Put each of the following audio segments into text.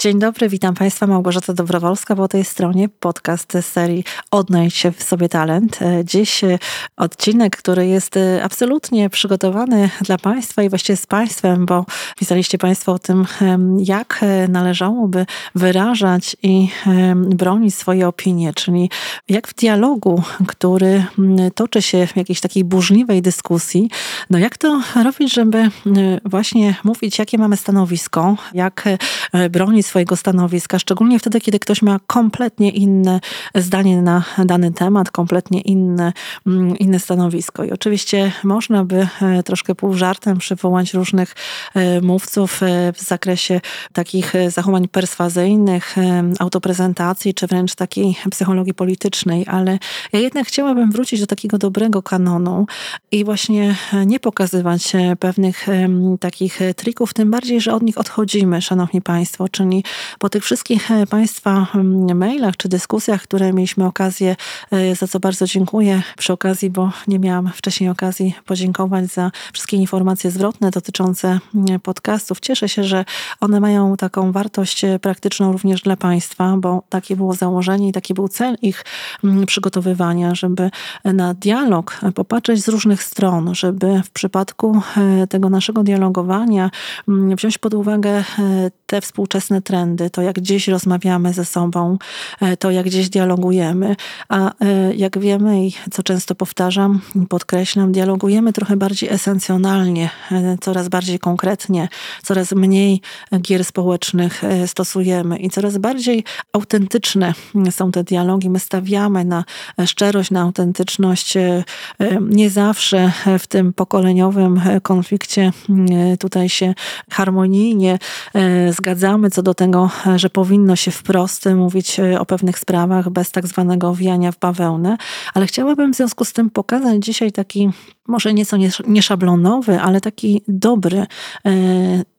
Dzień dobry, witam Państwa. Małgorzata Dobrowolska po tej stronie. Podcast serii Odnajdź w sobie talent. Dziś odcinek, który jest absolutnie przygotowany dla Państwa i właściwie z Państwem, bo pisaliście Państwo o tym, jak należałoby wyrażać i bronić swoje opinie, czyli jak w dialogu, który toczy się w jakiejś takiej burzliwej dyskusji, no jak to robić, żeby właśnie mówić, jakie mamy stanowisko, jak bronić swojego stanowiska, szczególnie wtedy, kiedy ktoś ma kompletnie inne zdanie na dany temat, kompletnie inne, mm, inne stanowisko. I oczywiście można by e, troszkę pół żartem przywołać różnych e, mówców e, w zakresie takich zachowań perswazyjnych, autoprezentacji, czy wręcz takiej psychologii politycznej, ale ja jednak chciałabym wrócić do takiego dobrego kanonu i właśnie nie pokazywać pewnych takich trików, tym bardziej, że od nich odchodzimy, szanowni państwo, czyli po tych wszystkich e, Państwa mm, mailach czy dyskusjach, które mieliśmy okazję, e, za co bardzo dziękuję przy okazji, bo nie miałam wcześniej okazji podziękować za wszystkie informacje zwrotne dotyczące mm, podcastów. Cieszę się, że one mają taką wartość e, praktyczną również dla Państwa, bo takie było założenie i taki był cel ich mm, przygotowywania, żeby na dialog popatrzeć z różnych stron, żeby w przypadku tego naszego dialogowania wziąć pod uwagę te współczesne trendy, to jak gdzieś rozmawiamy ze sobą, e, to jak gdzieś dialogujemy. A e, jak wiemy i co często powtarzam i podkreślam, dialogujemy trochę bardziej esencjonalnie, e, coraz bardziej konkretnie, coraz mniej gier społecznych stosujemy i coraz bardziej autentyczne są te dialogi. My stawiamy na szczerość, na autentyczność. Nie zawsze w tym pokoleniowym konflikcie tutaj się harmonijnie zgadzamy co do tego, że powinno się wprost mówić o pewnych sprawach bez tak zwanego owijania w bawełnę, ale chciałabym w związku z tym pokazać dzisiaj taki może nieco nieszablonowy, ale taki dobry e,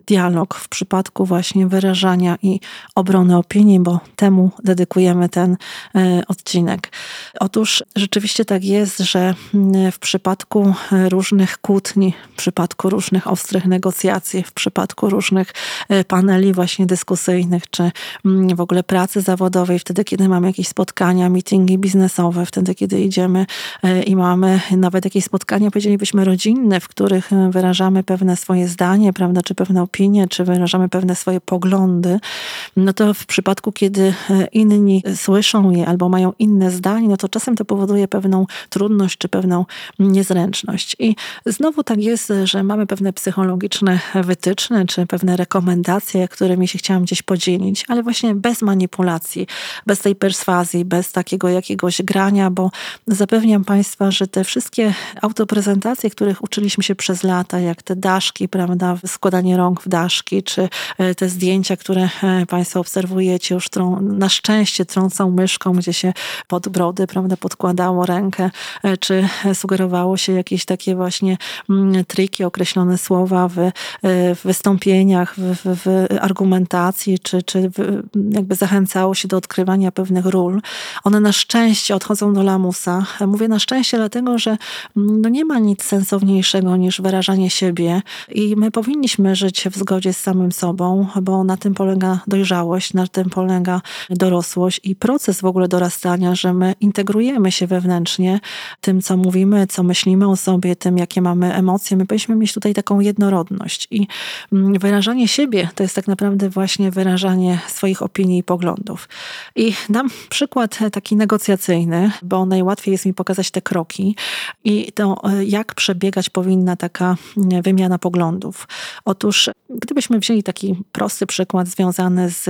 dialog w przypadku właśnie wyrażania i obrony opinii, bo temu dedykujemy ten e, odcinek. Otóż rzeczywiście tak jest, że mm, w przypadku różnych kłótni, w przypadku różnych ostrych negocjacji, w przypadku różnych e, paneli właśnie dyskusyjnych, czy mm, w ogóle pracy zawodowej, wtedy kiedy mamy jakieś spotkania, meetingi biznesowe, wtedy kiedy idziemy e, i mamy nawet jakieś spotkania, powiedzielibyśmy rodzinne, w których wyrażamy pewne swoje zdanie, prawda, czy pewne opinie, opinie, czy wyrażamy pewne swoje poglądy, no to w przypadku, kiedy e, inni słyszą je albo mają inne zdanie, no to czasem to powoduje pewną trudność czy pewną niezręczność. I znowu tak jest, że mamy pewne psychologiczne wytyczne, czy pewne rekomendacje, którymi się chciałam gdzieś podzielić, ale właśnie bez manipulacji, bez tej perswazji, bez takiego jakiegoś grania, bo zapewniam Państwa, że te wszystkie autoprezentacje, których uczyliśmy się przez lata, jak te daszki, prawda, składanie rąk w daszki, czy e, te zdjęcia, które e, Państwo obserwujecie, już trą, na szczęście trącą myszką, gdzie się pod brody, prawda, podkładało rękę, e, czy sugerowało się jakieś takie właśnie mm, triki, określone słowa w, w wystąpieniach, w, w, w, argumentacji, czy, czy jakby zachęcało się do odkrywania pewnych ról. One na szczęście odchodzą do lamusa. Mówię na szczęście, dlatego że mm, no nie ma nic sensowniejszego niż wyrażanie siebie i my powinniśmy żyć w zgodzie z samym sobą, bo na tym polega dojrzałość, na tym polega dorosłość i proces w ogóle dorastania, że my integrujemy się wewnętrznie tym, co mówimy, co myślimy o sobie, tym, jakie mamy emocje. My powinniśmy mieć tutaj taką jednorodność i mm, wyrażanie siebie to jest tak naprawdę właśnie wyrażanie swoich opinii i poglądów. I dam przykład taki negocjacyjny, bo najłatwiej jest mi pokazać te kroki i to, jak przebiegać powinna taka mm, wymiana poglądów. Otóż Gdybyśmy wzięli taki prosty przykład związany z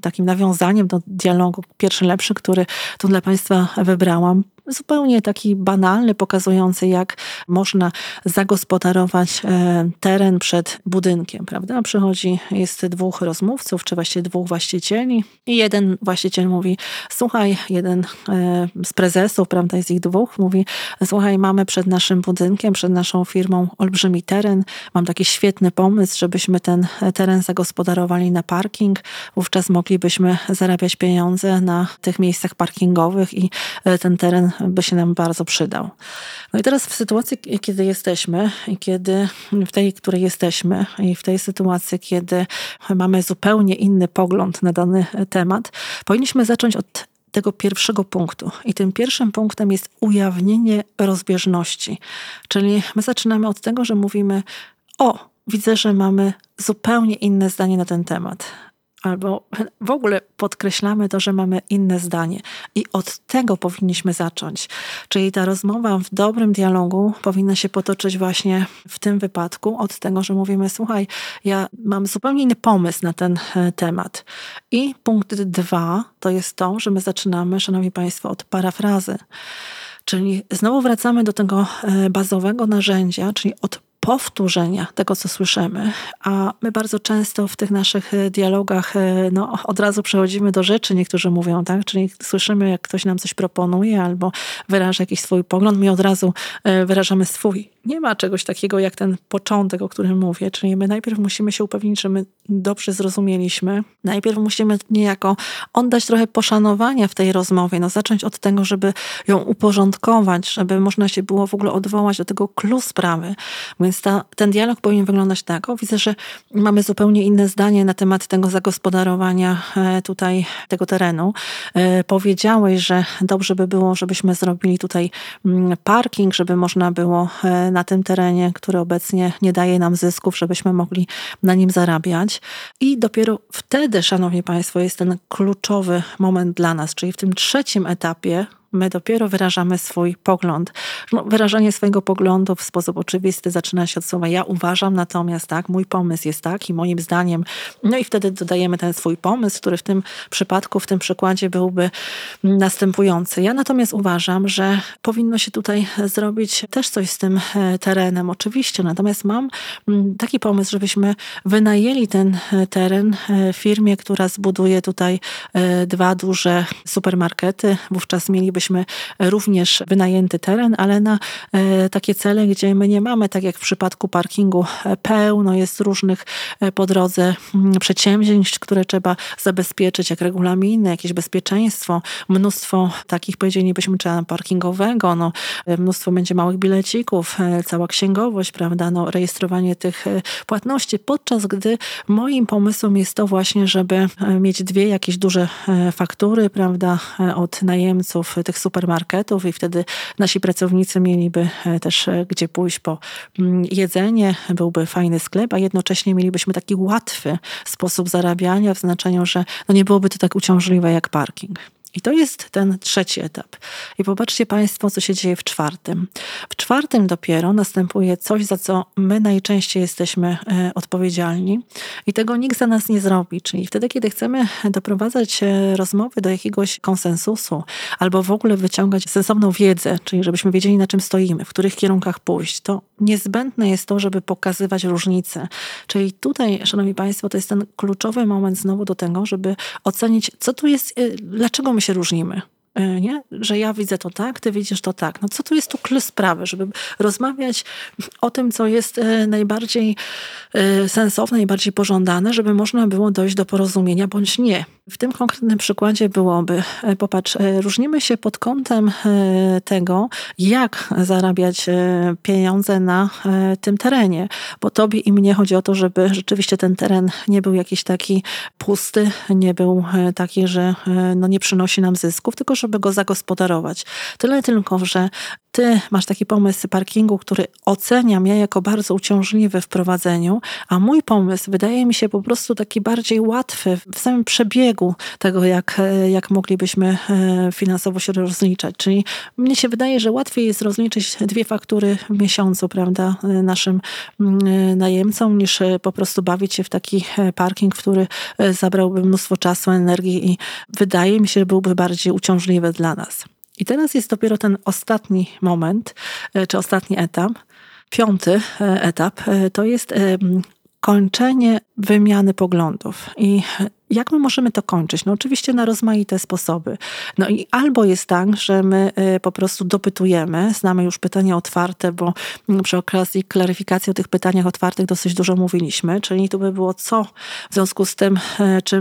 takim nawiązaniem do dialogu, pierwszy lepszy, który tu dla Państwa wybrałam, zupełnie taki banalny, pokazujący, jak można zagospodarować e, teren przed budynkiem, prawda? Przychodzi, jest dwóch rozmówców, czy właściwie dwóch właścicieli i jeden właściciel mówi, słuchaj, jeden e, z prezesów, prawda, jest ich dwóch, mówi, słuchaj, mamy przed naszym budynkiem, przed naszą firmą olbrzymi teren, mam taki świetny pomysł, żebyśmy ten teren zagospodarowali na parking, wówczas moglibyśmy zarabiać pieniądze na tych miejscach parkingowych i e, ten teren by się nam bardzo przydał. No i teraz w sytuacji, kiedy jesteśmy kiedy w tej, której jesteśmy i w tej sytuacji, kiedy mamy zupełnie inny pogląd na dany temat, powinniśmy zacząć od tego pierwszego punktu. I tym pierwszym punktem jest ujawnienie rozbieżności. Czyli my zaczynamy od tego, że mówimy: O, widzę, że mamy zupełnie inne zdanie na ten temat albo w ogóle podkreślamy to, że mamy inne zdanie. I od tego powinniśmy zacząć. Czyli ta rozmowa w dobrym dialogu powinna się potoczyć właśnie w tym wypadku od tego, że mówimy: Słuchaj, ja mam zupełnie inny pomysł na ten e, temat. I punkt dwa to jest to, że my zaczynamy, Szanowni Państwo, od parafrazy. Czyli znowu wracamy do tego e, bazowego narzędzia, czyli od powtórzenia tego, co słyszymy, a my bardzo często w tych naszych e, dialogach e, no, od razu przechodzimy do rzeczy, niektórzy mówią, tak? Czyli słyszymy, jak ktoś nam coś proponuje albo wyraża jakiś swój pogląd, my od razu e, wyrażamy swój. Nie ma czegoś takiego jak ten początek, o którym mówię, czyli my najpierw musimy się upewnić, że my dobrze zrozumieliśmy. Najpierw musimy niejako oddać trochę poszanowania w tej rozmowie, no zacząć od tego, żeby ją uporządkować, żeby można się było w ogóle odwołać do tego clue sprawy. Więc ta, ten dialog powinien wyglądać tak. O, widzę, że mamy zupełnie inne zdanie na temat tego zagospodarowania e, tutaj tego terenu. E, powiedziałeś, że dobrze by było, żebyśmy zrobili tutaj mm, parking, żeby można było e, na tym terenie, który obecnie nie daje nam zysków, żebyśmy mogli na nim zarabiać. I dopiero wtedy, Szanowni Państwo, jest ten kluczowy moment dla nas, czyli w tym trzecim etapie my dopiero wyrażamy swój pogląd. No, wyrażanie swojego poglądu w sposób oczywisty zaczyna się od słowa ja uważam, natomiast tak, mój pomysł jest taki, moim zdaniem. No i wtedy dodajemy ten swój pomysł, który w tym przypadku, w tym przykładzie byłby następujący. Ja natomiast uważam, że powinno się tutaj zrobić też coś z tym e, terenem, oczywiście. Natomiast mam mm, taki pomysł, żebyśmy wynajęli ten e, teren e, firmie, która zbuduje tutaj dwa duże supermarkety. Wówczas mieliby mielibyśmy również wynajęty teren, ale na e, takie cele, gdzie my nie mamy, tak jak w przypadku parkingu, e, pełno jest różnych e, po drodze mm, przedsięwzięć, które trzeba zabezpieczyć, jak regulaminy, jakieś bezpieczeństwo, mnóstwo takich, powiedzielibyśmy, trzeba parkingowego, no, mnóstwo będzie małych bilecików, cała księgowość, prawda, no, rejestrowanie tych płatności, podczas gdy moim pomysłem jest to właśnie, żeby mieć dwie jakieś duże faktury, prawda, od najemców tych supermarketów i wtedy nasi pracownicy mieliby e, też e, gdzie pójść po mm, jedzenie, byłby fajny sklep, a jednocześnie mielibyśmy taki łatwy sposób zarabiania w znaczeniu, że no nie byłoby to tak uciążliwe jak parking. I to jest ten trzeci etap. I popatrzcie Państwo, co się dzieje w czwartym. W czwartym dopiero następuje coś, za co my najczęściej jesteśmy e, odpowiedzialni i tego nikt za nas nie zrobi. Czyli wtedy, kiedy chcemy doprowadzać e, rozmowy do jakiegoś konsensusu albo w ogóle wyciągać sensowną wiedzę, czyli żebyśmy wiedzieli, na czym stoimy, w których kierunkach pójść, to niezbędne jest to, żeby pokazywać różnice. Czyli tutaj, Szanowni Państwo, to jest ten kluczowy moment znowu do tego, żeby ocenić, co tu jest, e, dlaczego my się różnimy. E, nie? że ja widzę to tak, ty widzisz to tak. No co tu jest tu kl sprawy, żeby rozmawiać o tym, co jest e, najbardziej e, sensowne, najbardziej pożądane, żeby można było dojść do porozumienia bądź nie. W tym konkretnym przykładzie byłoby, popatrz, różnimy się pod kątem tego, jak zarabiać pieniądze na tym terenie, bo tobie i mnie chodzi o to, żeby rzeczywiście ten teren nie był jakiś taki pusty, nie był taki, że no nie przynosi nam zysków, tylko żeby go zagospodarować. Tyle tylko, że ty masz taki pomysł parkingu, który oceniam ja jako bardzo uciążliwy w prowadzeniu, a mój pomysł wydaje mi się po prostu taki bardziej łatwy w samym przebiegu tego, jak, jak moglibyśmy e, finansowo się rozliczać. Czyli mnie się wydaje, że łatwiej jest rozliczyć dwie faktury w miesiącu, prawda, e, naszym mm, e, najemcom, niż po prostu bawić się w taki parking, który zabrałby mnóstwo czasu, energii i wydaje mi się, że byłby bardziej uciążliwy dla nas. I teraz jest dopiero ten ostatni moment, e, czy ostatni etap. Piąty e, etap e, to jest kończenie wymiany poglądów. I jak my możemy to kończyć? No oczywiście na rozmaite sposoby. No i albo jest tak, że my po prostu dopytujemy, znamy już pytania otwarte, bo mm, przy okazji klaryfikacji o tych pytaniach otwartych dosyć dużo mówiliśmy, czyli to by było co w związku z tym, czy,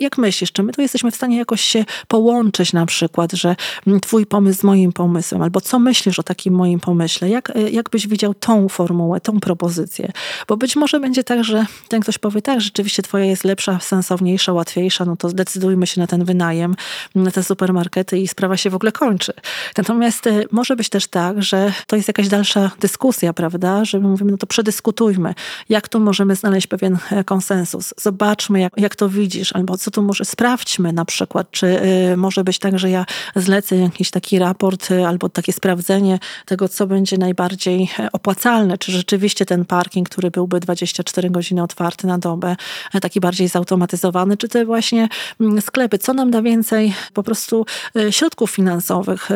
jak myślisz, czy my tu jesteśmy w stanie jakoś się połączyć na przykład, że mm, twój pomysł z moim pomysłem, albo co myślisz o takim moim pomyśle, jak, jak byś widział tą formułę, tą propozycję, bo być może będzie tak, że ten ktoś powie tak, rzeczywiście twoja jest lepsza, sensowniejsza, łatwiejsza, no to zdecydujmy się na ten wynajem, na te supermarkety i sprawa się w ogóle kończy. Natomiast e, może być też tak, że to jest jakaś dalsza dyskusja, prawda, że my mówimy, no to przedyskutujmy, jak tu możemy znaleźć pewien e, konsensus, zobaczmy, jak, jak to widzisz, albo co tu może, sprawdźmy na przykład, czy y, może być tak, że ja zlecę jakiś taki raport y, albo takie sprawdzenie tego, co będzie najbardziej opłacalne, czy rzeczywiście ten parking, który byłby 24 godziny otwarty na dobę, taki bardziej zautomatyzowany, czy te właśnie mm, sklepy, co nam da więcej po prostu środków finansowych.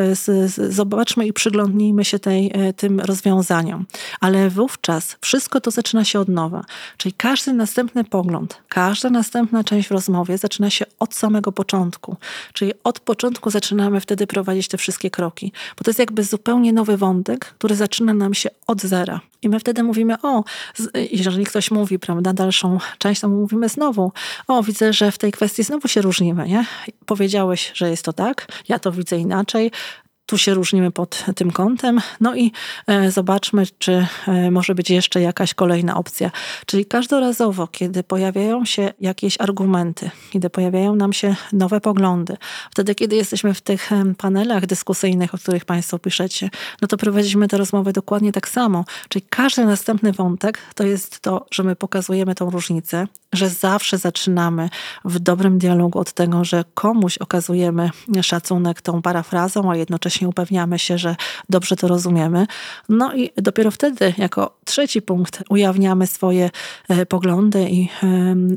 Zobaczmy i przyglądnijmy się tej, tym rozwiązaniom. Ale wówczas wszystko to zaczyna się od nowa. Czyli każdy następny pogląd, każda następna część w rozmowie zaczyna się od samego początku. Czyli od początku zaczynamy wtedy prowadzić te wszystkie kroki. Bo to jest jakby zupełnie nowy wątek, który zaczyna nam się od zera. I my wtedy mówimy, o, jeżeli ktoś mówi, prawda, dalszą część, to mówimy znowu, o, widzę, że w tej kwestii znowu się różnimy, nie? Powiedziałeś, że jest to tak, ja to widzę inaczej, tu się różnimy pod tym kątem. No i e, zobaczmy, czy e, może być jeszcze jakaś kolejna opcja. Czyli każdorazowo, kiedy pojawiają się jakieś argumenty, kiedy pojawiają nam się nowe poglądy, wtedy, kiedy jesteśmy w tych panelach dyskusyjnych, o których Państwo piszecie, no to prowadzimy te rozmowy dokładnie tak samo. Czyli każdy następny wątek to jest to, że my pokazujemy tą różnicę, że zawsze zaczynamy w dobrym dialogu od tego, że komuś okazujemy szacunek tą parafrazą, a jednocześnie upewniamy się, że dobrze to rozumiemy. No i dopiero wtedy, jako trzeci punkt, ujawniamy swoje e, poglądy i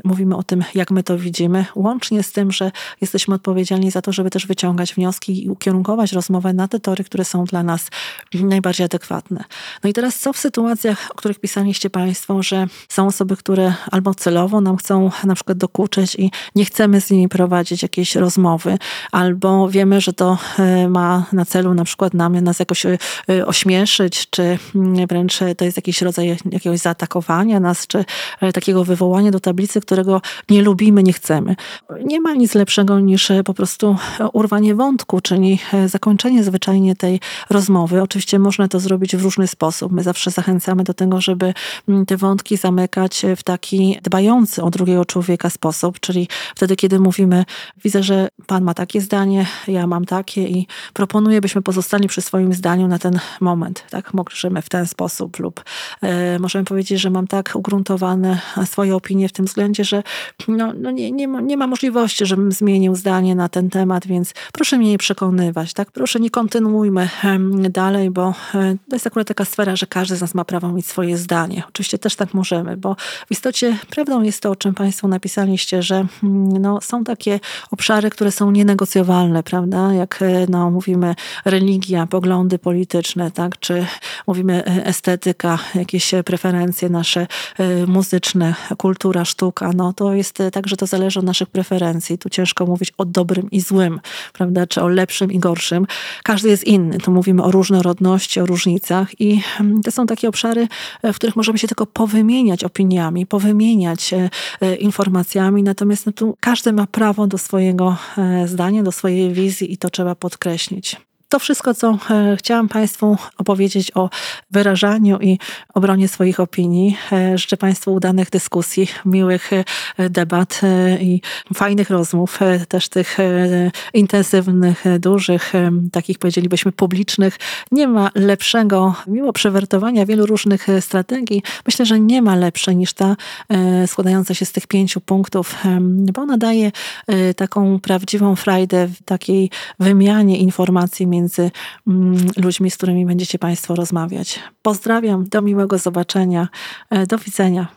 mówimy o tym, jak my to widzimy, łącznie z tym, że jesteśmy odpowiedzialni za to, żeby też wyciągać wnioski i ukierunkować rozmowę na te tory, które są dla nas najbardziej adekwatne. No i teraz co w sytuacjach, o których pisaliście Państwo, że są osoby, które albo celowo nam chcą na przykład dokuczyć i nie chcemy z nimi prowadzić jakiejś rozmowy, albo wiemy, że to e, ma na celu na przykład nam, nas jakoś e, ośmieszyć, czy mm, wręcz to jest jakiś rodzaj jakiegoś zaatakowania nas, czy takiego wywołania do tablicy, którego nie lubimy, nie chcemy. Nie ma nic lepszego niż po prostu urwanie wątku, czyli zakończenie zwyczajnie tej rozmowy. Oczywiście można to zrobić w różny sposób. My zawsze zachęcamy do tego, żeby mm, te wątki zamykać w taki dbający o drugiego człowieka sposób, czyli wtedy, kiedy mówimy, widzę, że pan ma takie zdanie, ja mam takie i proponuję, byśmy pozostali przy swoim zdaniu na ten moment. Tak, możemy w ten sposób lub e, możemy powiedzieć, że mam tak ugruntowane swoje opinie w tym względzie, że no, no nie, nie, ma, nie ma możliwości, żebym zmienił zdanie na ten temat, więc proszę mnie nie przekonywać, tak? Proszę nie kontynuujmy dalej, bo e, to jest akurat taka sfera, że każdy z nas ma prawo mieć swoje zdanie. Oczywiście też tak możemy, bo w istocie prawdą jest to, to, o czym Państwo napisaliście, że mm, no, są takie obszary, które są nienegocjowalne, prawda? Jak e, no, mówimy religia, poglądy polityczne, tak? czy mówimy e, estetyka, jakieś preferencje nasze e, muzyczne, kultura, sztuka, no to jest tak, że to zależy od naszych preferencji. Tu ciężko mówić o dobrym i złym, prawda? czy o lepszym i gorszym. Każdy jest inny. Tu mówimy o różnorodności, o różnicach i mm, to są takie obszary, w których możemy się tylko powymieniać opiniami, powymieniać E, informacjami, natomiast no tu każdy ma prawo do swojego e, zdania, do swojej wizji i to trzeba podkreślić. To wszystko, co e, chciałam Państwu opowiedzieć o wyrażaniu i obronie swoich opinii. E, życzę Państwu udanych dyskusji, miłych e, debat i fajnych rozmów, też tych intensywnych, dużych, takich powiedzielibyśmy publicznych. Nie ma lepszego, mimo przewertowania wielu różnych strategii, myślę, że nie ma lepszej niż ta składająca się z tych pięciu punktów, bo ona daje taką prawdziwą frajdę w takiej wymianie informacji między mm, ludźmi, z którymi będziecie Państwo rozmawiać. Pozdrawiam, do miłego zobaczenia, e, do widzenia.